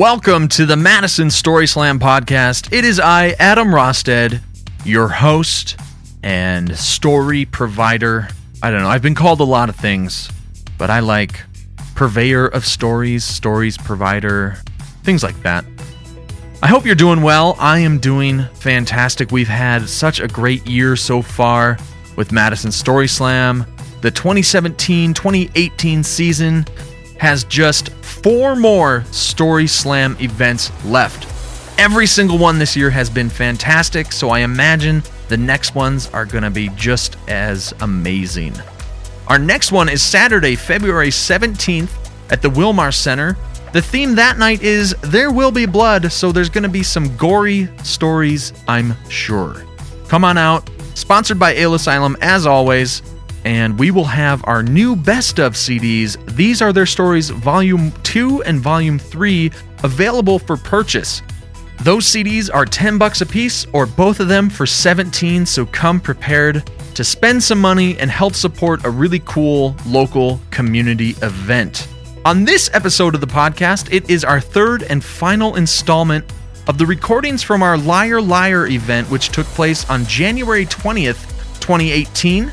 Welcome to the Madison Story Slam podcast. It is I, Adam Rosted, your host and story provider. I don't know, I've been called a lot of things, but I like purveyor of stories, stories provider, things like that. I hope you're doing well. I am doing fantastic. We've had such a great year so far with Madison Story Slam. The 2017 2018 season has just four more Story Slam events left. Every single one this year has been fantastic, so I imagine the next ones are going to be just as amazing. Our next one is Saturday, February 17th at the Wilmar Center. The theme that night is There Will Be Blood, so there's going to be some gory stories, I'm sure. Come on out. Sponsored by Ale Asylum, as always and we will have our new best of CDs. These are their stories, volume 2 and volume 3, available for purchase. Those CDs are 10 bucks a piece or both of them for 17, so come prepared to spend some money and help support a really cool local community event. On this episode of the podcast, it is our third and final installment of the recordings from our Liar Liar event, which took place on January 20th, 2018.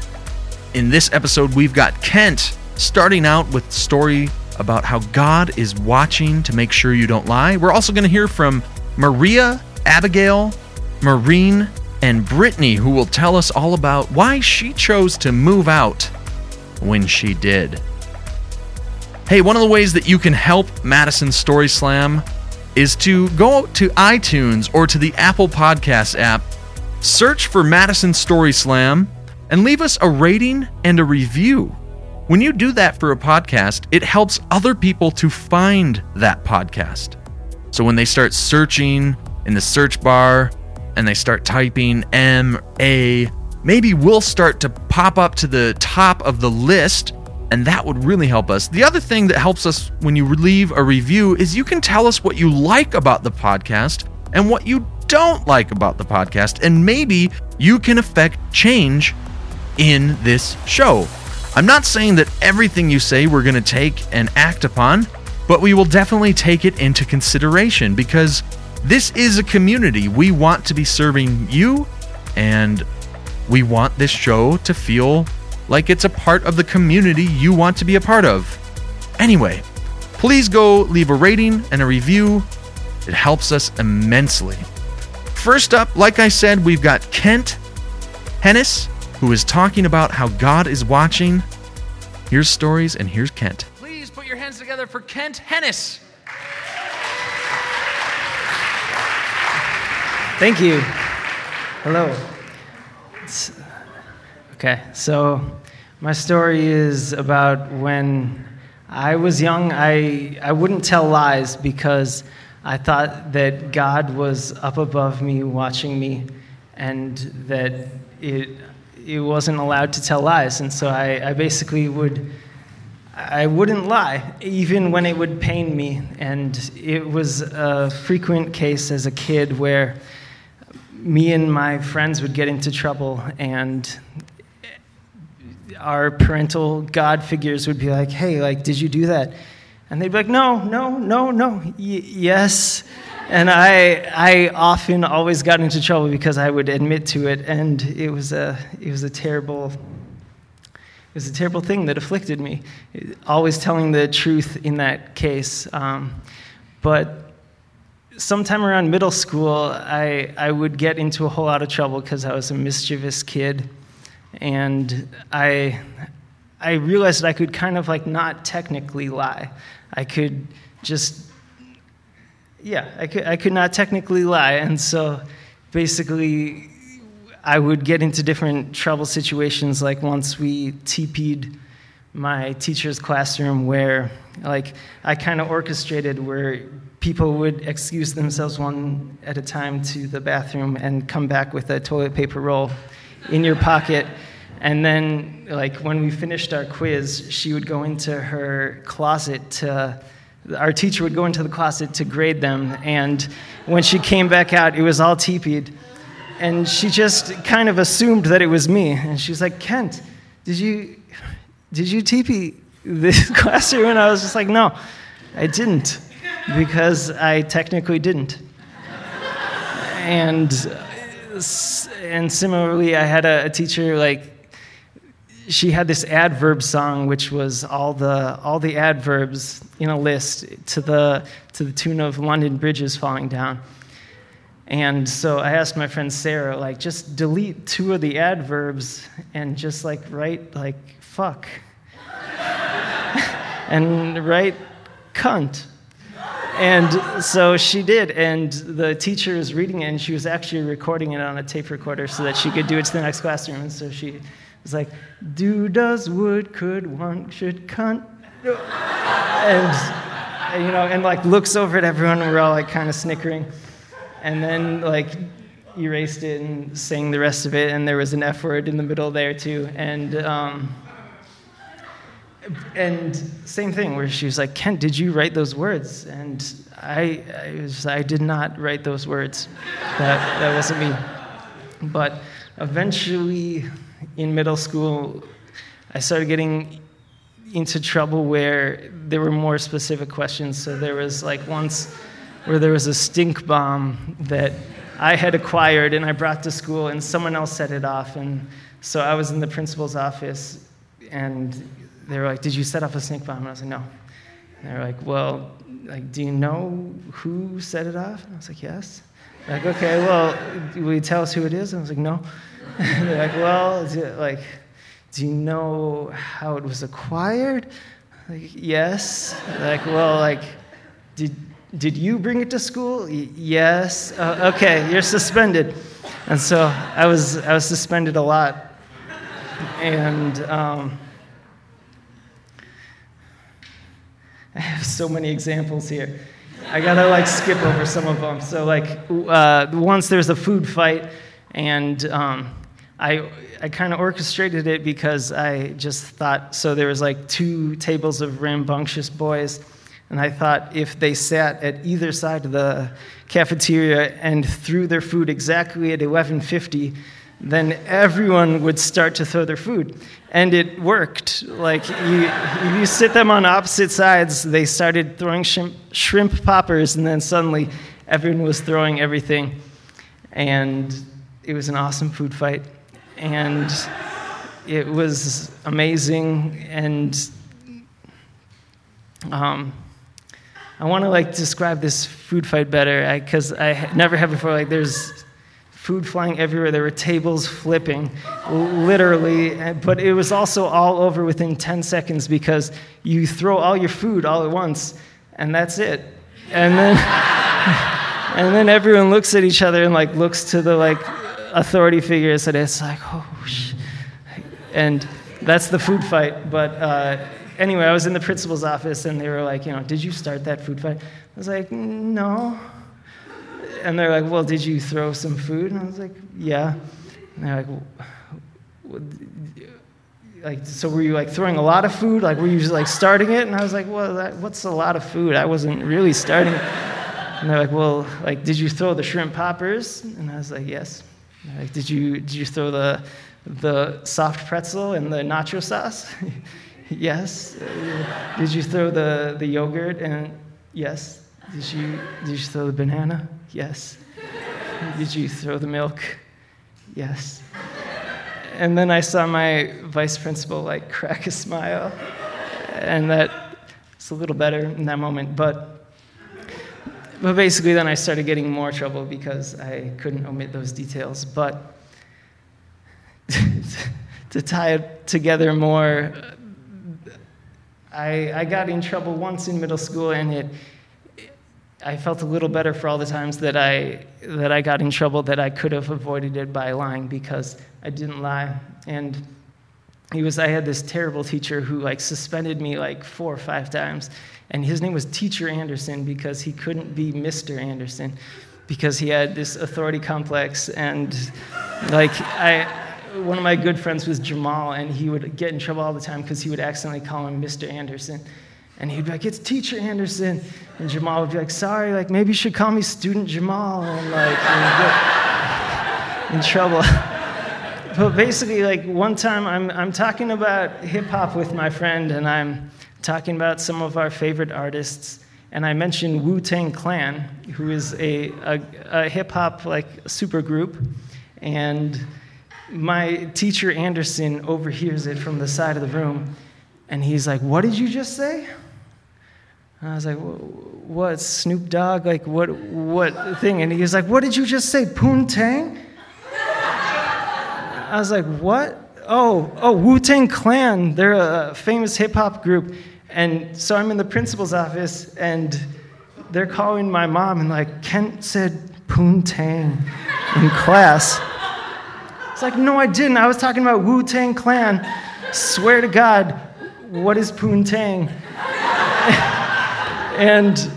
In this episode, we've got Kent starting out with a story about how God is watching to make sure you don't lie. We're also going to hear from Maria, Abigail, Maureen, and Brittany, who will tell us all about why she chose to move out when she did. Hey, one of the ways that you can help Madison Story Slam is to go to iTunes or to the Apple Podcast app, search for Madison Story Slam, and leave us a rating and a review. When you do that for a podcast, it helps other people to find that podcast. So when they start searching in the search bar and they start typing M A, maybe we'll start to pop up to the top of the list, and that would really help us. The other thing that helps us when you leave a review is you can tell us what you like about the podcast and what you don't like about the podcast, and maybe you can affect change in this show. I'm not saying that everything you say we're going to take and act upon, but we will definitely take it into consideration because this is a community. We want to be serving you, and we want this show to feel like it's a part of the community you want to be a part of. Anyway, please go leave a rating and a review. It helps us immensely. First up, like I said, we've got Kent Hennis who is talking about how God is watching. Here's stories, and here's Kent. Please put your hands together for Kent Hennis. Thank you. Hello. It's, okay, so my story is about when I was young, I, I wouldn't tell lies because I thought that God was up above me watching me and that it, it wasn't allowed to tell lies, and so I, I basically would. I wouldn't lie, even when it would pain me. And it was a frequent case as a kid where me and my friends would get into trouble, and our parental God figures would be like, hey, like, did you do that? And they'd be like, no, no, no, no, y- yes and I, I often always got into trouble because I would admit to it, and it was a, it was a terrible, it was a terrible thing that afflicted me. Always telling the truth in that case, um, but sometime around middle school, I, I would get into a whole lot of trouble because I was a mischievous kid, and I, I realized that I could kind of like not technically lie. I could just yeah, I could, I could not technically lie. And so basically, I would get into different trouble situations. Like once we TP'd my teacher's classroom, where like I kind of orchestrated where people would excuse themselves one at a time to the bathroom and come back with a toilet paper roll in your pocket. And then, like, when we finished our quiz, she would go into her closet to our teacher would go into the closet to grade them, and when she came back out, it was all teepeed. And she just kind of assumed that it was me. And she's like, Kent, did you, did you teepee this classroom? And I was just like, no, I didn't. because I technically didn't. And and similarly, I had a, a teacher like she had this adverb song, which was all the all the adverbs in a list to the to the tune of London bridges falling down. And so I asked my friend Sarah, like, just delete two of the adverbs and just like write like fuck and write cunt. And so she did, and the teacher was reading it, and she was actually recording it on a tape recorder so that she could do it to the next classroom. And so she was like, "Do, does, would, could, want, should, cunt," and you know, and like looks over at everyone, and we're all like kind of snickering, and then like erased it and sang the rest of it, and there was an F word in the middle there too, and. Um, and same thing where she was like kent did you write those words? And i I, was, I did not write those words. That, that wasn't me. But eventually in middle school i started getting into trouble where there were more specific questions so there was like once where there was a stink bomb that i had acquired and i brought to school and someone else set it off and so i was in the principal's office and they were like, Did you set off a stink bomb? And I was like, No. And they were like, Well, like, do you know who set it off? And I was like, Yes. Like, okay, well, will you tell us who it is? And I was like, No. They're like, Well, it, like, do you know how it was acquired? Like, yes. Like, well, like, did did you bring it to school? Y- yes. Uh, okay, you're suspended. And so I was I was suspended a lot. And um, I have so many examples here. I gotta like skip over some of them. So like uh, once there's a food fight, and um, I I kind of orchestrated it because I just thought so. There was like two tables of rambunctious boys, and I thought if they sat at either side of the cafeteria and threw their food exactly at 1150 then everyone would start to throw their food. And it worked. Like, you, you sit them on opposite sides, they started throwing shrimp, shrimp poppers, and then suddenly everyone was throwing everything. And it was an awesome food fight. And it was amazing. And um, I want to like describe this food fight better because I, I never have before. Like, there's food flying everywhere. There were tables flipping, literally. But it was also all over within 10 seconds because you throw all your food all at once, and that's it. And then, and then everyone looks at each other and like looks to the like authority figures, and it's like, oh, sh-. and that's the food fight. But uh, anyway, I was in the principal's office, and they were like, you know, did you start that food fight? I was like, no and they're like, well, did you throw some food? And I was like, yeah. And they're like, like, so were you like throwing a lot of food? Like, were you just like starting it? And I was like, well, that, what's a lot of food? I wasn't really starting. And they're like, well, like, did you throw the shrimp poppers? And I was like, yes. Like, did you did you throw the the soft pretzel and the nacho sauce? yes. Did you throw the the yogurt? And yes. Did you did you throw the banana? Yes. Did you throw the milk? Yes. And then I saw my vice principal like crack a smile, and that it's a little better in that moment. But but basically, then I started getting more trouble because I couldn't omit those details. But to tie it together more, I, I got in trouble once in middle school, and it I felt a little better for all the times that I, that I got in trouble that I could have avoided it by lying because I didn't lie. And he was, I had this terrible teacher who like suspended me like four or five times. And his name was Teacher Anderson because he couldn't be Mr. Anderson because he had this authority complex. And like, I, one of my good friends was Jamal, and he would get in trouble all the time because he would accidentally call him Mr. Anderson. And he'd be like, It's Teacher Anderson. And Jamal would be like, Sorry, like maybe you should call me Student Jamal. And like, and in trouble. but basically, like one time I'm, I'm talking about hip hop with my friend, and I'm talking about some of our favorite artists. and I mentioned Wu Tang Clan, who is a, a, a hip hop like supergroup, and my teacher Anderson overhears it from the side of the room, and he's like, "What did you just say?" And I was like, "What Snoop Dogg? Like what what thing?" And he was like, "What did you just say? Poontang?" I was like, "What?" Oh, oh, Wu Tang Clan. They're a famous hip hop group. And so I'm in the principal's office, and they're calling my mom, and like, Kent said Poontang in class. It's like, no, I didn't. I was talking about Wu Tang Clan. Swear to God, what is Poontang? and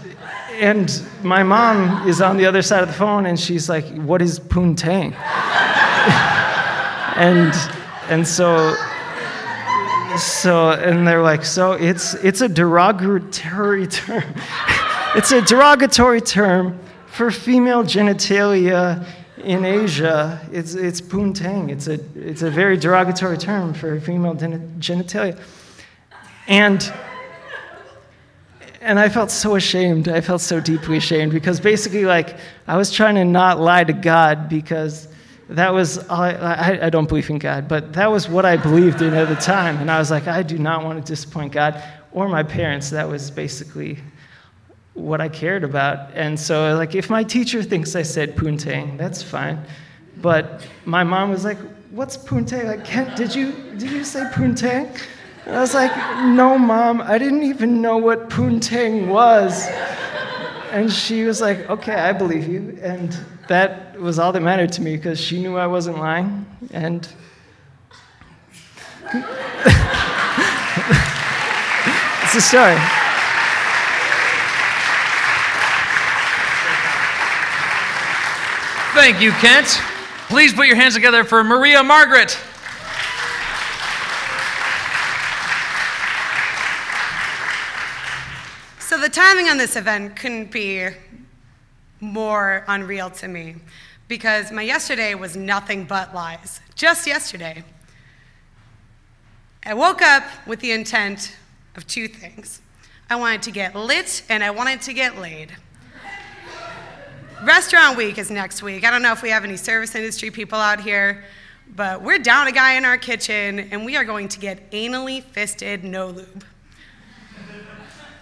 and my mom is on the other side of the phone, and she's like, "What is Poontang?" and and so so and they're like, "So it's it's a derogatory term. it's a derogatory term for female genitalia." in Asia, it's, it's poontang. It's a, it's a very derogatory term for female genitalia. And, and I felt so ashamed. I felt so deeply ashamed because basically, like, I was trying to not lie to God because that was, I, I, don't believe in God, but that was what I believed in at the time. And I was like, I do not want to disappoint God or my parents. That was basically what I cared about. And so, like, if my teacher thinks I said poontang, that's fine. But my mom was like, "What's poontang?" Like, Kent, did you did you say poontang? And I was like, "No, mom, I didn't even know what poontang was." And she was like, "Okay, I believe you." And that was all that mattered to me because she knew I wasn't lying. And it's a story. Thank you, Kent. Please put your hands together for Maria Margaret. So, the timing on this event couldn't be more unreal to me because my yesterday was nothing but lies. Just yesterday. I woke up with the intent of two things I wanted to get lit and I wanted to get laid. Restaurant week is next week. I don't know if we have any service industry people out here, but we're down a guy in our kitchen and we are going to get anally fisted no lube.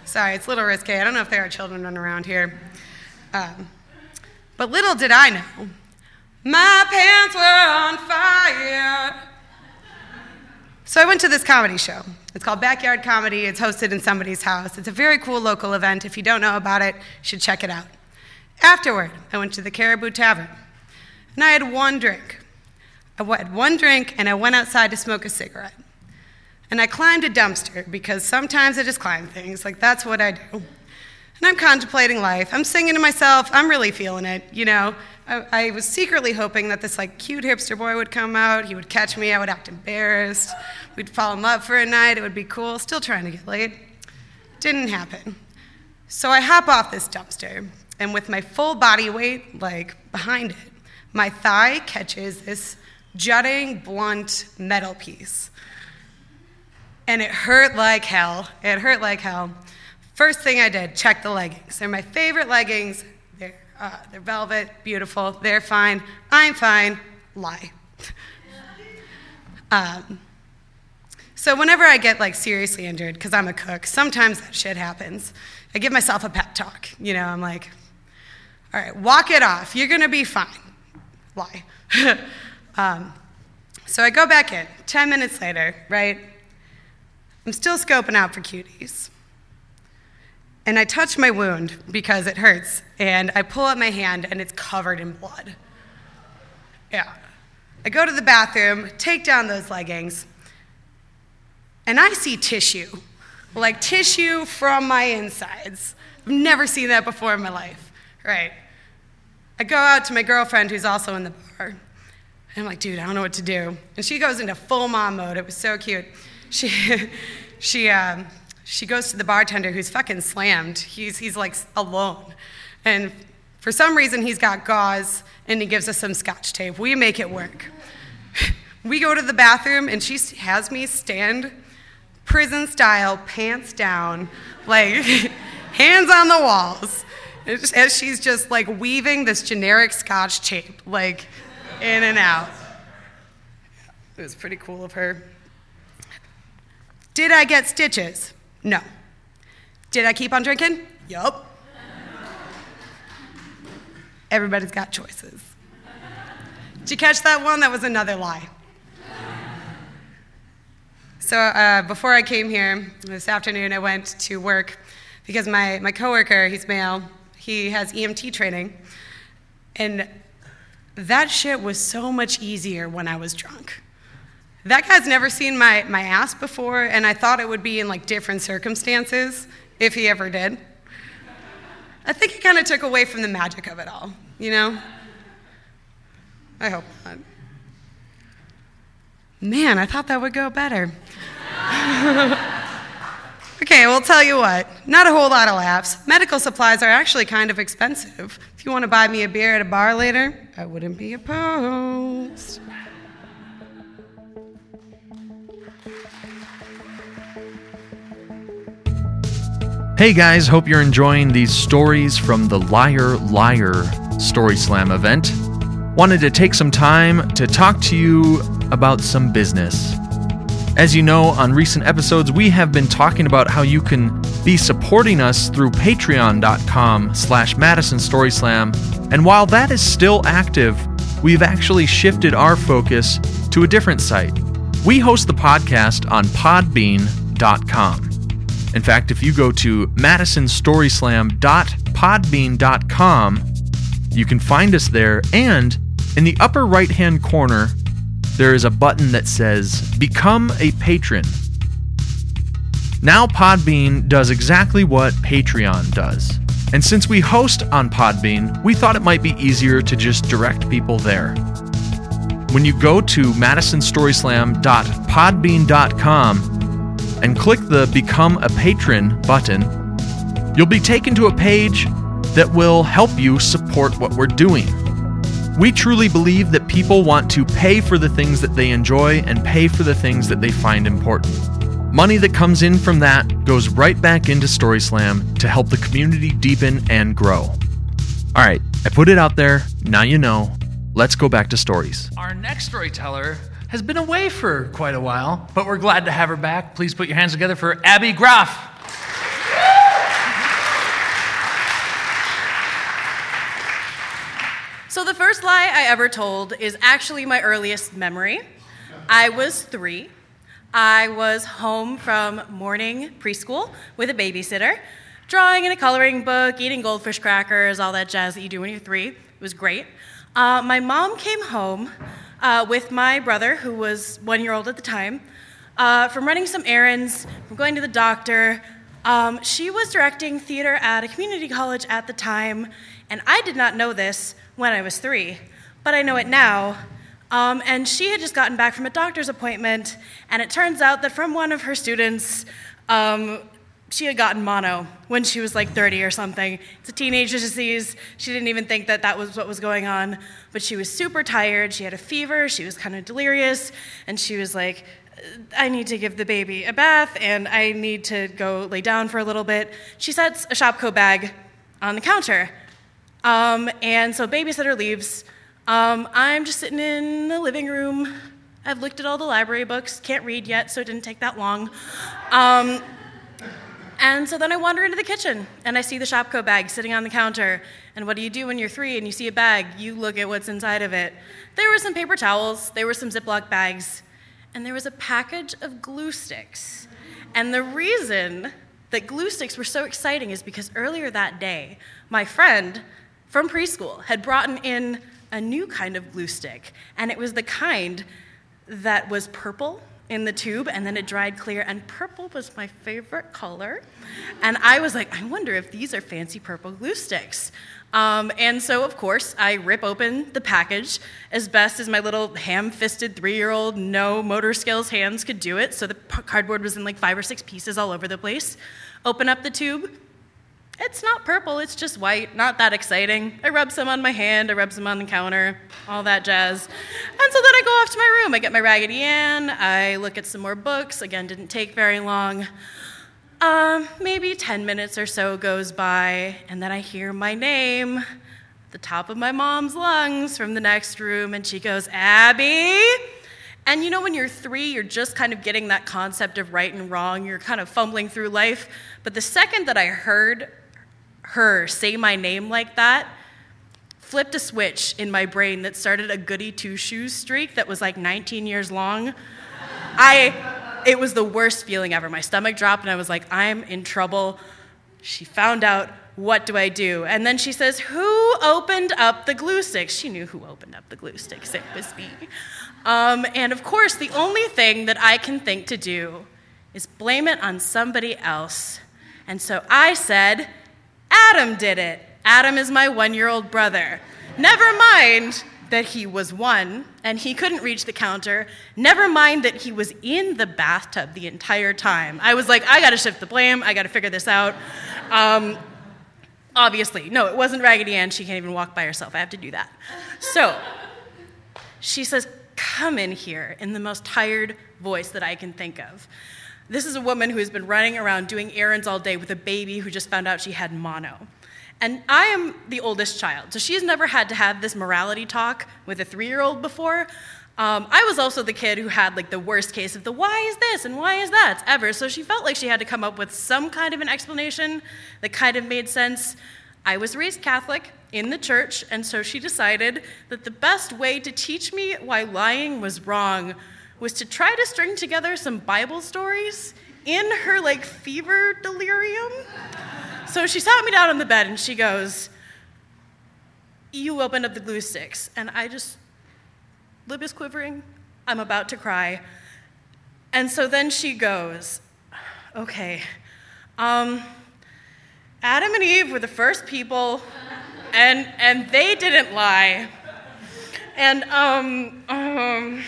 Sorry, it's a little risque. I don't know if there are children running around here. Um, but little did I know, my pants were on fire. So I went to this comedy show. It's called Backyard Comedy. It's hosted in somebody's house. It's a very cool local event. If you don't know about it, you should check it out. Afterward, I went to the Caribou Tavern, and I had one drink. I had one drink, and I went outside to smoke a cigarette. And I climbed a dumpster because sometimes I just climb things, like that's what I do. And I'm contemplating life. I'm singing to myself. I'm really feeling it, you know. I, I was secretly hoping that this like cute hipster boy would come out. He would catch me. I would act embarrassed. We'd fall in love for a night. It would be cool. Still trying to get laid. Didn't happen. So I hop off this dumpster and with my full body weight, like behind it, my thigh catches this jutting, blunt metal piece. And it hurt like hell. It hurt like hell. First thing I did, check the leggings. They're my favorite leggings. Uh, they're velvet, beautiful. They're fine. I'm fine. Lie. um, so whenever I get like seriously injured, because I'm a cook, sometimes that shit happens. I give myself a pep talk. You know, I'm like, all right, walk it off. You're to be fine. Lie. um, so I go back in. 10 minutes later, right? I'm still scoping out for cuties. And I touch my wound because it hurts. And I pull up my hand and it's covered in blood. Yeah. I go to the bathroom, take down those leggings, and I see tissue. Like tissue from my insides. I've never seen that before in my life. Right. I go out to my girlfriend who's also in the bar. And I'm like, dude, I don't know what to do. And she goes into full mom mode. It was so cute. She, she, um, she goes to the bartender who's fucking slammed. He's, he's like alone. And for some reason, he's got gauze and he gives us some scotch tape. We make it work. We go to the bathroom and she has me stand prison style, pants down, like hands on the walls. As she's just like weaving this generic scotch tape, like in and out. It was pretty cool of her. Did I get stitches? No. Did I keep on drinking? Yup. Everybody's got choices. Did you catch that one? That was another lie. So uh, before I came here this afternoon, I went to work because my, my coworker, he's male, he has EMT training. And that shit was so much easier when I was drunk. That guy's never seen my, my ass before, and I thought it would be in like different circumstances if he ever did. I think it kind of took away from the magic of it all, you know? I hope not. Man, I thought that would go better. okay, well, tell you what, not a whole lot of laughs. Medical supplies are actually kind of expensive. If you want to buy me a beer at a bar later, I wouldn't be opposed. Hey guys, hope you're enjoying these stories from the Liar Liar Story Slam event. Wanted to take some time to talk to you about some business. As you know, on recent episodes, we have been talking about how you can be supporting us through patreon.com slash Madison Story Slam. And while that is still active, we've actually shifted our focus to a different site. We host the podcast on podbean.com. In fact, if you go to madisonstoryslam.podbean.com, you can find us there, and in the upper right hand corner, there is a button that says Become a Patron. Now, Podbean does exactly what Patreon does. And since we host on Podbean, we thought it might be easier to just direct people there. When you go to madisonstoryslam.podbean.com, and click the Become a Patron button, you'll be taken to a page that will help you support what we're doing. We truly believe that people want to pay for the things that they enjoy and pay for the things that they find important. Money that comes in from that goes right back into Story Slam to help the community deepen and grow. All right, I put it out there. Now you know. Let's go back to stories. Our next storyteller has been away for quite a while, but we're glad to have her back. Please put your hands together for Abby Graff. So, the first lie I ever told is actually my earliest memory. I was three. I was home from morning preschool with a babysitter, drawing in a coloring book, eating goldfish crackers, all that jazz that you do when you're three. It was great. Uh, my mom came home uh, with my brother, who was one year old at the time, uh, from running some errands, from going to the doctor. Um, she was directing theater at a community college at the time, and I did not know this when I was three, but I know it now. Um, and she had just gotten back from a doctor's appointment, and it turns out that from one of her students, um, she had gotten mono when she was like 30 or something. It's a teenager's disease. She didn't even think that that was what was going on, but she was super tired. She had a fever. She was kind of delirious, and she was like, I need to give the baby a bath and I need to go lay down for a little bit. She sets a Shopko bag on the counter. Um, and so babysitter leaves. Um, I'm just sitting in the living room. I've looked at all the library books, can't read yet, so it didn't take that long. Um, and so then I wander into the kitchen and I see the Shopko bag sitting on the counter. And what do you do when you're three and you see a bag? You look at what's inside of it. There were some paper towels, there were some Ziploc bags, and there was a package of glue sticks. And the reason that glue sticks were so exciting is because earlier that day, my friend from preschool had brought in a new kind of glue stick. And it was the kind that was purple in the tube and then it dried clear and purple was my favorite color. And i was like i wonder if these are fancy purple glue sticks. Um, and so of course i rip open the package as best as my little ham-fisted three-year-old no motor skills hands could do it. So the cardboard was in like five or six pieces all over the place. Open up the tube it's not purple, it's just white. Not that exciting. I rub some on my hand, I rub some on the counter, all that jazz. And so then I go off to my room. I get my Raggedy Ann, I look at some more books. Again, didn't take very long. Um, maybe 10 minutes or so goes by, and then I hear my name, the top of my mom's lungs from the next room, and she goes, Abby. And you know, when you're three, you're just kind of getting that concept of right and wrong. You're kind of fumbling through life. But the second that I heard her say my name like that, flipped a switch in my brain that started a goody two shoes streak that was like 19 years long. I, it was the worst feeling ever. My stomach dropped, and I was like, I'm in trouble. She found out. What do I do? And then she says, Who opened up the glue sticks? She knew who opened up the glue sticks. It was me. Um, and of course, the only thing that I can think to do is blame it on somebody else. And so I said, Adam did it. Adam is my one year old brother. Never mind that he was one and he couldn't reach the counter. Never mind that he was in the bathtub the entire time. I was like, I gotta shift the blame. I gotta figure this out. Um, obviously, no, it wasn't Raggedy Ann. She can't even walk by herself. I have to do that. So she says, Come in here in the most tired voice that I can think of. This is a woman who has been running around doing errands all day with a baby who just found out she had mono. And I am the oldest child, so she's never had to have this morality talk with a three year old before. Um, I was also the kid who had like the worst case of the why is this and why is that ever, so she felt like she had to come up with some kind of an explanation that kind of made sense. I was raised Catholic in the church, and so she decided that the best way to teach me why lying was wrong was to try to string together some Bible stories in her like fever delirium. So she sat me down on the bed and she goes, You opened up the glue sticks. And I just, lip is quivering. I'm about to cry. And so then she goes, Okay, um, Adam and Eve were the first people, and, and they didn't lie. And um, um,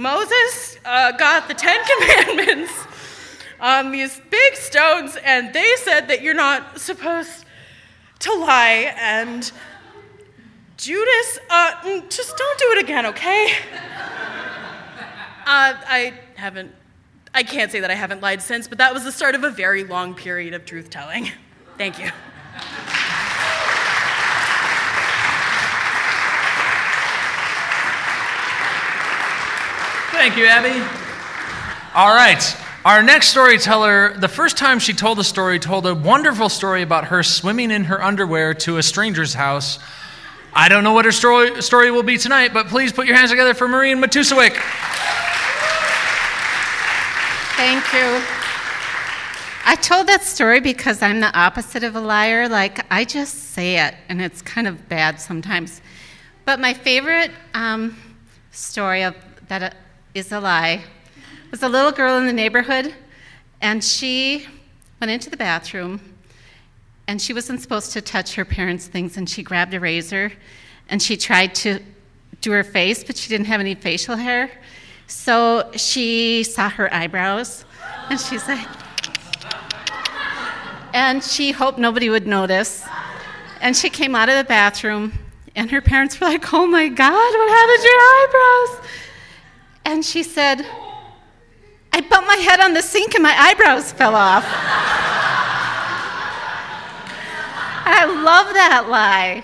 Moses uh, got the Ten Commandments on these big stones, and they said that you're not supposed to lie. And Judas, uh, just don't do it again, okay? Uh, I haven't, I can't say that I haven't lied since, but that was the start of a very long period of truth telling. Thank you. Thank you, Abby. All right. Our next storyteller, the first time she told a story, told a wonderful story about her swimming in her underwear to a stranger's house. I don't know what her story, story will be tonight, but please put your hands together for Maureen Matusiewicz. Thank you. I told that story because I'm the opposite of a liar. Like, I just say it, and it's kind of bad sometimes. But my favorite um, story of that is a lie was a little girl in the neighborhood, and she went into the bathroom, and she wasn't supposed to touch her parents' things, and she grabbed a razor, and she tried to do her face, but she didn't have any facial hair. So she saw her eyebrows, and she's like, and she hoped nobody would notice. And she came out of the bathroom, and her parents were like, Oh my God, what happened to your eyebrows? And she said, I bumped my head on the sink and my eyebrows fell off. I love that lie.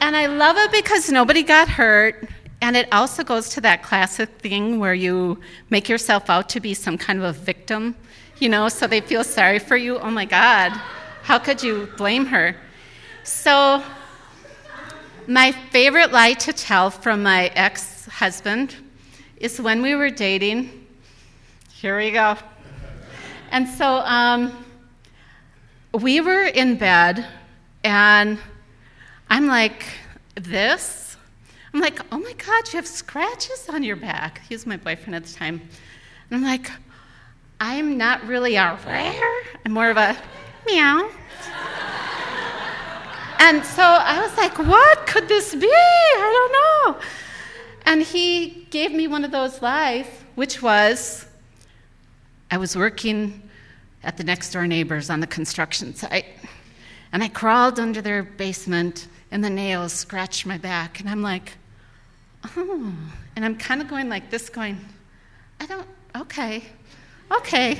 And I love it because nobody got hurt. And it also goes to that classic thing where you make yourself out to be some kind of a victim, you know, so they feel sorry for you. Oh my God, how could you blame her? So, my favorite lie to tell from my ex husband is when we were dating. Here we go. And so um, we were in bed, and I'm like, this? I'm like, oh my God, you have scratches on your back. He was my boyfriend at the time. And I'm like, I'm not really a rare, I'm more of a meow. and so I was like, what could this be? I don't know. And he gave me one of those lies, which was I was working at the next door neighbors on the construction site, and I crawled under their basement, and the nails scratched my back, and I'm like, oh. And I'm kind of going like this, going, I don't, okay, okay.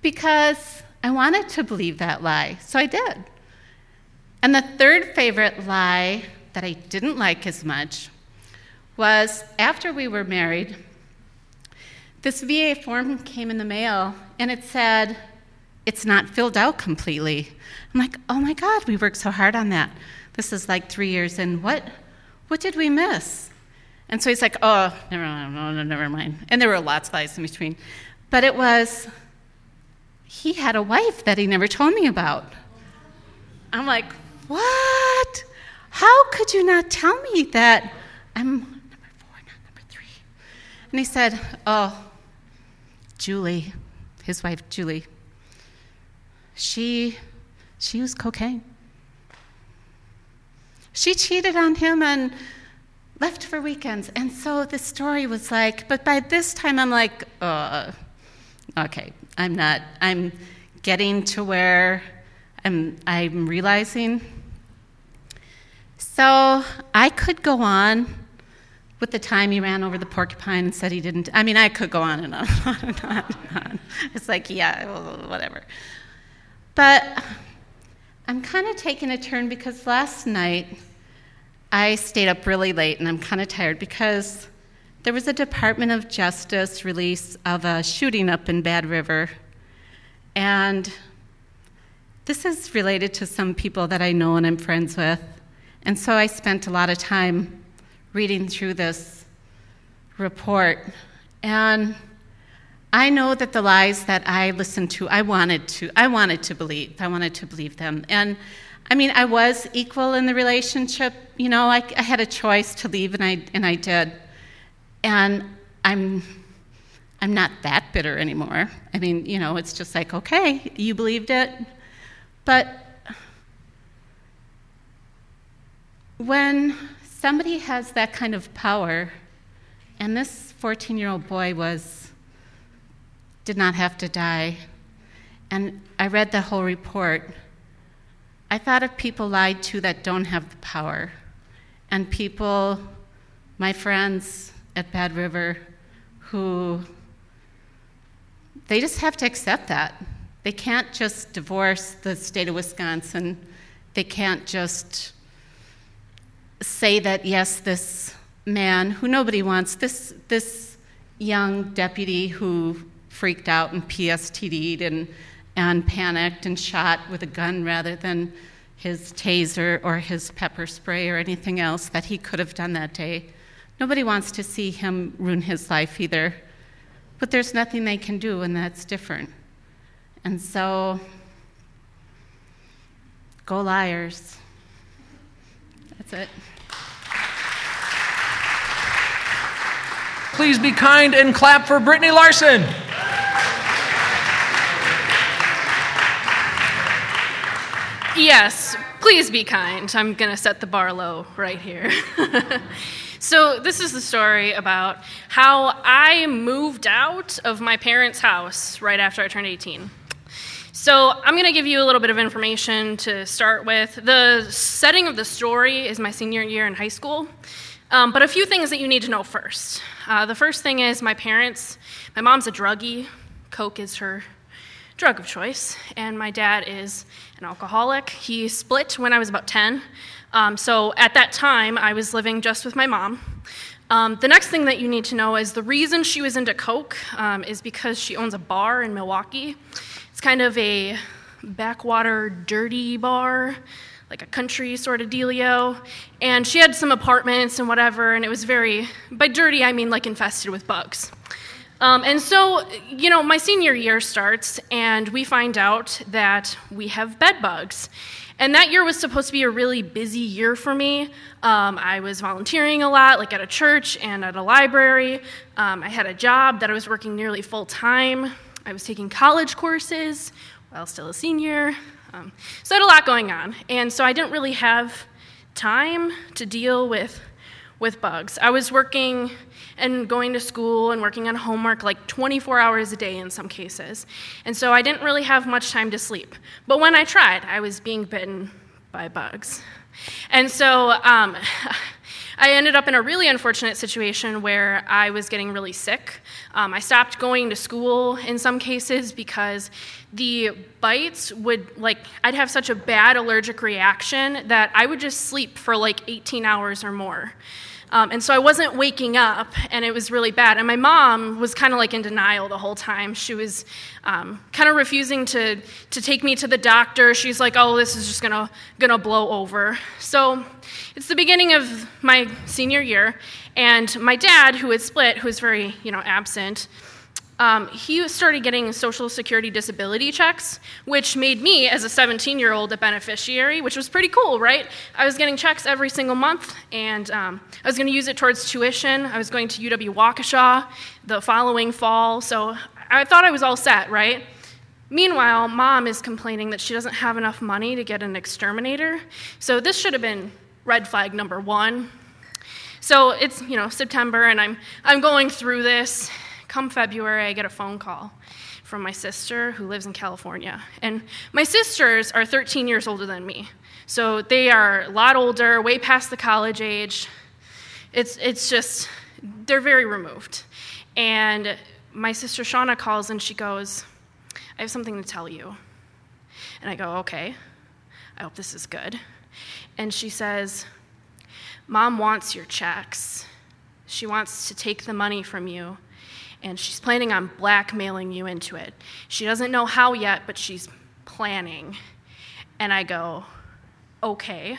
because I wanted to believe that lie, so I did. And the third favorite lie that I didn't like as much was after we were married, this VA form came in the mail and it said, it's not filled out completely. I'm like, oh my God, we worked so hard on that. This is like three years in. What, what did we miss? And so he's like, oh, never mind, no, never mind. And there were lots of lies in between. But it was, he had a wife that he never told me about. I'm like, what? How could you not tell me that I'm number four, not number three? And he said, oh, Julie, his wife, Julie, she, she used cocaine. She cheated on him and left for weekends. And so the story was like, but by this time I'm like, uh, okay, I'm not, I'm getting to where I'm, I'm realizing. So I could go on with the time he ran over the porcupine and said he didn't. I mean, I could go on and on and on and on. It's like, yeah, whatever. But I'm kind of taking a turn because last night I stayed up really late and I'm kind of tired because there was a Department of Justice release of a shooting up in Bad River. And this is related to some people that I know and I'm friends with. And so I spent a lot of time reading through this report. And I know that the lies that I listened to, I wanted to, I wanted to believe. I wanted to believe them. And I mean, I was equal in the relationship. You know, I, I had a choice to leave, and I and I did. And I'm I'm not that bitter anymore. I mean, you know, it's just like, okay, you believed it. But when somebody has that kind of power, and this 14 year old boy was, did not have to die, and I read the whole report, I thought of people lied to that don't have the power, and people, my friends at Bad River, who they just have to accept that. They can't just divorce the state of Wisconsin. They can't just say that, yes, this man who nobody wants, this, this young deputy who freaked out and PSTD'd and, and panicked and shot with a gun rather than his taser or his pepper spray or anything else that he could have done that day. Nobody wants to see him ruin his life either. But there's nothing they can do, and that's different. And so, go liars. That's it. Please be kind and clap for Brittany Larson. Yes, please be kind. I'm going to set the bar low right here. so, this is the story about how I moved out of my parents' house right after I turned 18. So, I'm going to give you a little bit of information to start with. The setting of the story is my senior year in high school, um, but a few things that you need to know first. Uh, the first thing is my parents, my mom's a druggie, Coke is her drug of choice, and my dad is an alcoholic. He split when I was about 10. Um, so at that time, I was living just with my mom. Um, the next thing that you need to know is the reason she was into Coke um, is because she owns a bar in Milwaukee. It's kind of a backwater, dirty bar, like a country sort of dealio. And she had some apartments and whatever, and it was very, by dirty, I mean like infested with bugs. Um, and so, you know, my senior year starts, and we find out that we have bed bugs. And that year was supposed to be a really busy year for me. Um, I was volunteering a lot, like at a church and at a library. Um, I had a job that I was working nearly full time. I was taking college courses while still a senior. Um, so I had a lot going on. And so I didn't really have time to deal with, with bugs. I was working and going to school and working on homework like 24 hours a day in some cases. And so I didn't really have much time to sleep. But when I tried, I was being bitten by bugs. And so um, I ended up in a really unfortunate situation where I was getting really sick. Um, I stopped going to school in some cases because the bites would, like, I'd have such a bad allergic reaction that I would just sleep for like 18 hours or more. Um, and so I wasn't waking up, and it was really bad. And my mom was kind of like in denial the whole time. She was um, kind of refusing to, to take me to the doctor. She's like, oh, this is just gonna, gonna blow over. So it's the beginning of my senior year, and my dad, who had split, who was very you know, absent, um, he started getting Social Security disability checks, which made me, as a 17 year old, a beneficiary, which was pretty cool, right? I was getting checks every single month, and um, I was going to use it towards tuition. I was going to UW Waukesha the following fall, so I thought I was all set, right? Meanwhile, mom is complaining that she doesn't have enough money to get an exterminator, so this should have been red flag number one. So it's, you know, September, and I'm, I'm going through this, come February, I get a phone call from my sister who lives in California. And my sisters are 13 years older than me. So they are a lot older, way past the college age. It's, it's just, they're very removed. And my sister Shauna calls and she goes, I have something to tell you. And I go, okay, I hope this is good. And she says, Mom wants your checks. She wants to take the money from you and she's planning on blackmailing you into it. She doesn't know how yet, but she's planning. And I go, okay.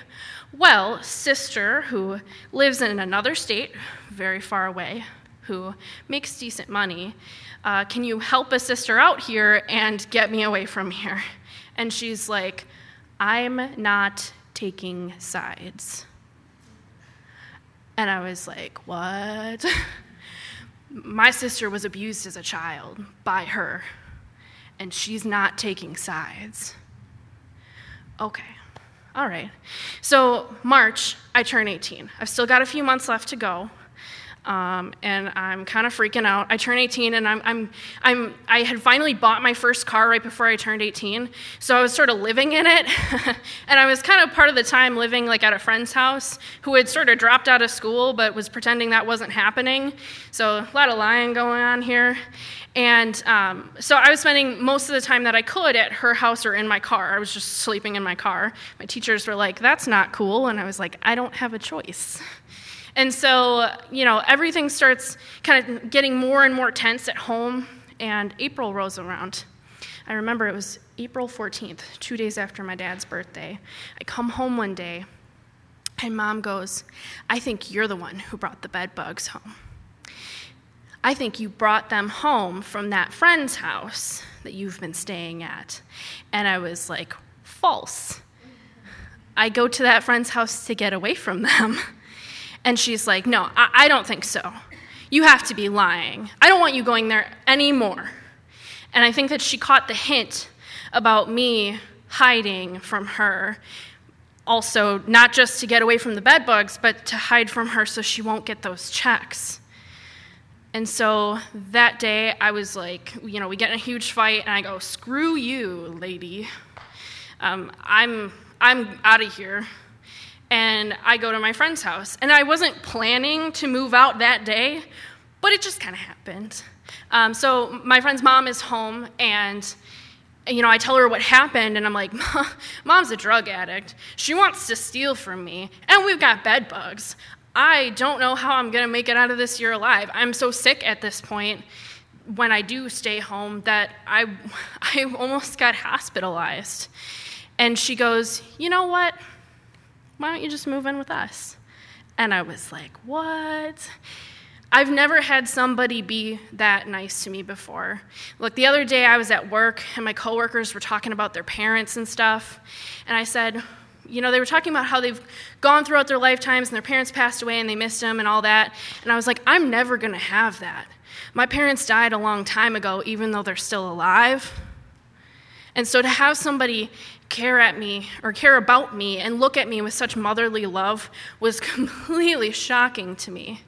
Well, sister who lives in another state, very far away, who makes decent money, uh, can you help a sister out here and get me away from here? And she's like, I'm not taking sides. And I was like, what? My sister was abused as a child by her, and she's not taking sides. Okay, all right. So, March, I turn 18. I've still got a few months left to go. Um, and I'm kind of freaking out. I turn 18, and I'm, I'm, I'm, I had finally bought my first car right before I turned 18, so I was sort of living in it. and I was kind of part of the time living like at a friend's house who had sort of dropped out of school but was pretending that wasn't happening. So a lot of lying going on here. And um, so I was spending most of the time that I could at her house or in my car. I was just sleeping in my car. My teachers were like, that's not cool. And I was like, I don't have a choice. And so, you know, everything starts kind of getting more and more tense at home, and April rolls around. I remember it was April 14th, two days after my dad's birthday. I come home one day, and mom goes, I think you're the one who brought the bed bugs home. I think you brought them home from that friend's house that you've been staying at. And I was like, false. I go to that friend's house to get away from them. And she's like, No, I, I don't think so. You have to be lying. I don't want you going there anymore. And I think that she caught the hint about me hiding from her. Also, not just to get away from the bed bugs, but to hide from her so she won't get those checks. And so that day, I was like, you know, we get in a huge fight, and I go, screw you, lady. Um, I'm, I'm out of here and I go to my friend's house. And I wasn't planning to move out that day, but it just kind of happened. Um, so my friend's mom is home, and you know, I tell her what happened, and I'm like, Mom's a drug addict. She wants to steal from me, and we've got bed bugs. I don't know how I'm to make it out of this year alive. I'm so sick at this point when I do stay home that I, I almost got hospitalized. And she goes, You know what? Why don't you just move in with us? And I was like, what? I've never had somebody be that nice to me before. Look, the other day I was at work and my coworkers were talking about their parents and stuff. And I said, you know, they were talking about how they've gone throughout their lifetimes and their parents passed away and they missed them and all that. And I was like, I'm never going to have that. My parents died a long time ago, even though they're still alive. And so to have somebody care at me or care about me and look at me with such motherly love was completely shocking to me.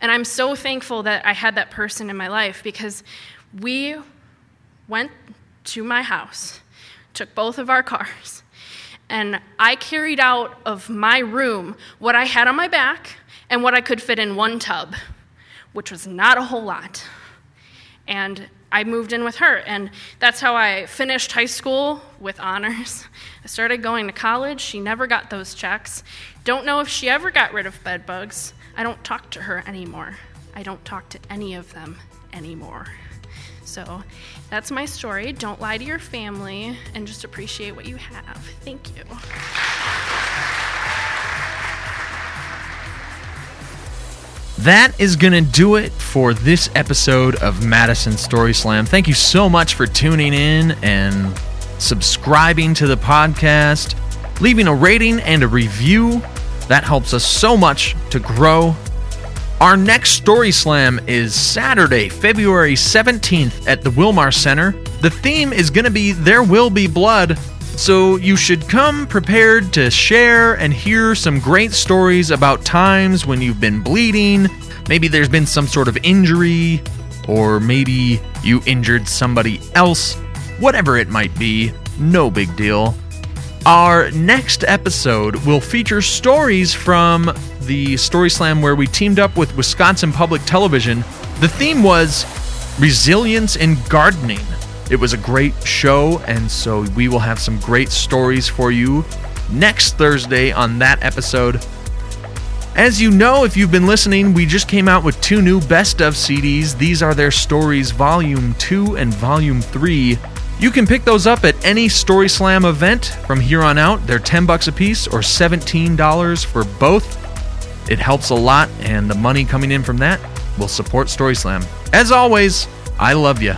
And I'm so thankful that I had that person in my life because we went to my house, took both of our cars, and I carried out of my room what I had on my back and what I could fit in one tub, which was not a whole lot. And I moved in with her, and that's how I finished high school with honors. I started going to college. She never got those checks. Don't know if she ever got rid of bed bugs. I don't talk to her anymore. I don't talk to any of them anymore. So that's my story. Don't lie to your family and just appreciate what you have. Thank you. That is going to do it for this episode of Madison Story Slam. Thank you so much for tuning in and subscribing to the podcast, leaving a rating and a review. That helps us so much to grow. Our next Story Slam is Saturday, February 17th at the Wilmar Center. The theme is going to be There Will Be Blood, so you should come prepared to share and hear some great stories about times when you've been bleeding. Maybe there's been some sort of injury, or maybe you injured somebody else. Whatever it might be, no big deal. Our next episode will feature stories from the Story Slam where we teamed up with Wisconsin Public Television. The theme was resilience in gardening. It was a great show, and so we will have some great stories for you next Thursday on that episode. As you know, if you've been listening, we just came out with two new best of CDs. These are their stories, Volume 2 and Volume 3. You can pick those up at any Story Slam event from here on out. They're 10 bucks a piece or $17 for both. It helps a lot, and the money coming in from that will support Story Slam. As always, I love you.